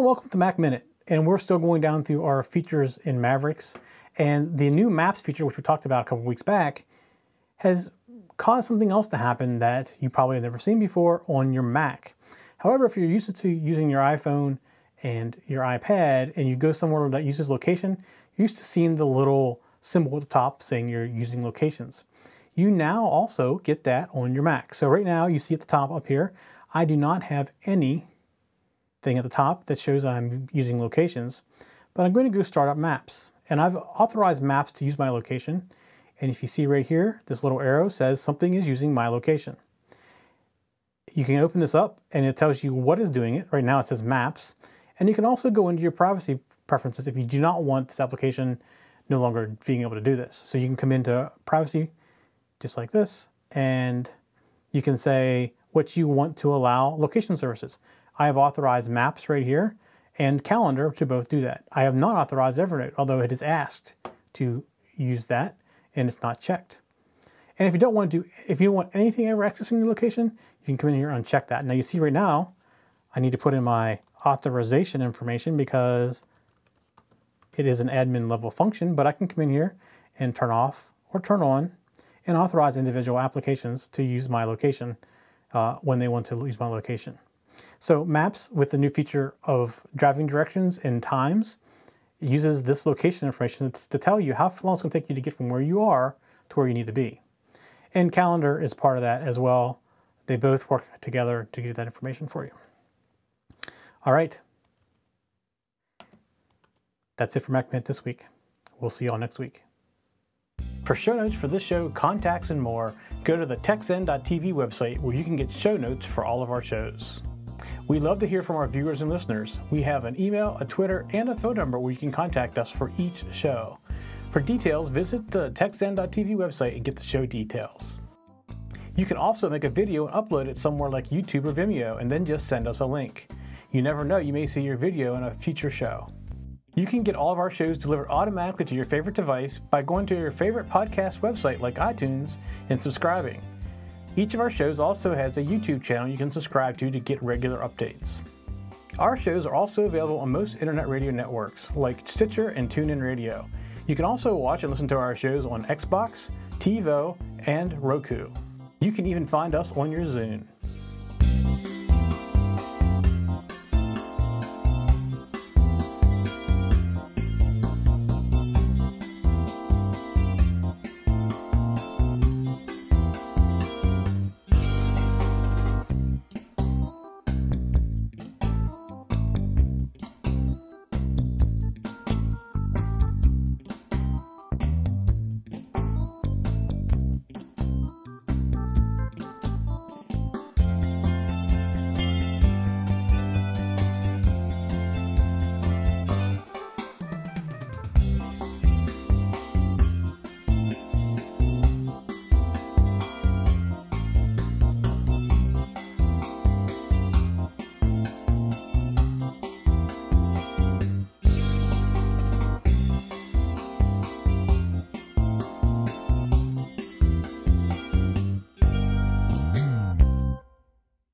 And welcome to Mac Minute. And we're still going down through our features in Mavericks. And the new Maps feature, which we talked about a couple weeks back, has caused something else to happen that you probably have never seen before on your Mac. However, if you're used to using your iPhone and your iPad and you go somewhere that uses location, you're used to seeing the little symbol at the top saying you're using locations. You now also get that on your Mac. So right now you see at the top up here, I do not have any thing at the top that shows I'm using locations, but I'm going to go start up maps. And I've authorized maps to use my location. And if you see right here, this little arrow says something is using my location. You can open this up and it tells you what is doing it. Right now it says maps. And you can also go into your privacy preferences if you do not want this application no longer being able to do this. So you can come into privacy just like this, and you can say what you want to allow location services. I have authorized Maps right here and Calendar to both do that. I have not authorized Evernote, although it is asked to use that and it's not checked. And if you don't want to do, if you want anything ever accessing your location, you can come in here and uncheck that. Now you see right now, I need to put in my authorization information because it is an admin level function, but I can come in here and turn off or turn on and authorize individual applications to use my location uh, when they want to use my location. So Maps, with the new feature of driving directions and times, uses this location information to tell you how long it's going to take you to get from where you are to where you need to be. And Calendar is part of that as well. They both work together to get that information for you. All right. That's it for Mac Minute this week. We'll see you all next week. For show notes for this show, contacts, and more, go to the techzen.tv website where you can get show notes for all of our shows. We love to hear from our viewers and listeners. We have an email, a Twitter, and a phone number where you can contact us for each show. For details, visit the techzen.tv website and get the show details. You can also make a video and upload it somewhere like YouTube or Vimeo and then just send us a link. You never know, you may see your video in a future show. You can get all of our shows delivered automatically to your favorite device by going to your favorite podcast website like iTunes and subscribing. Each of our shows also has a YouTube channel you can subscribe to to get regular updates. Our shows are also available on most internet radio networks like Stitcher and TuneIn Radio. You can also watch and listen to our shows on Xbox, TiVo, and Roku. You can even find us on your Zune.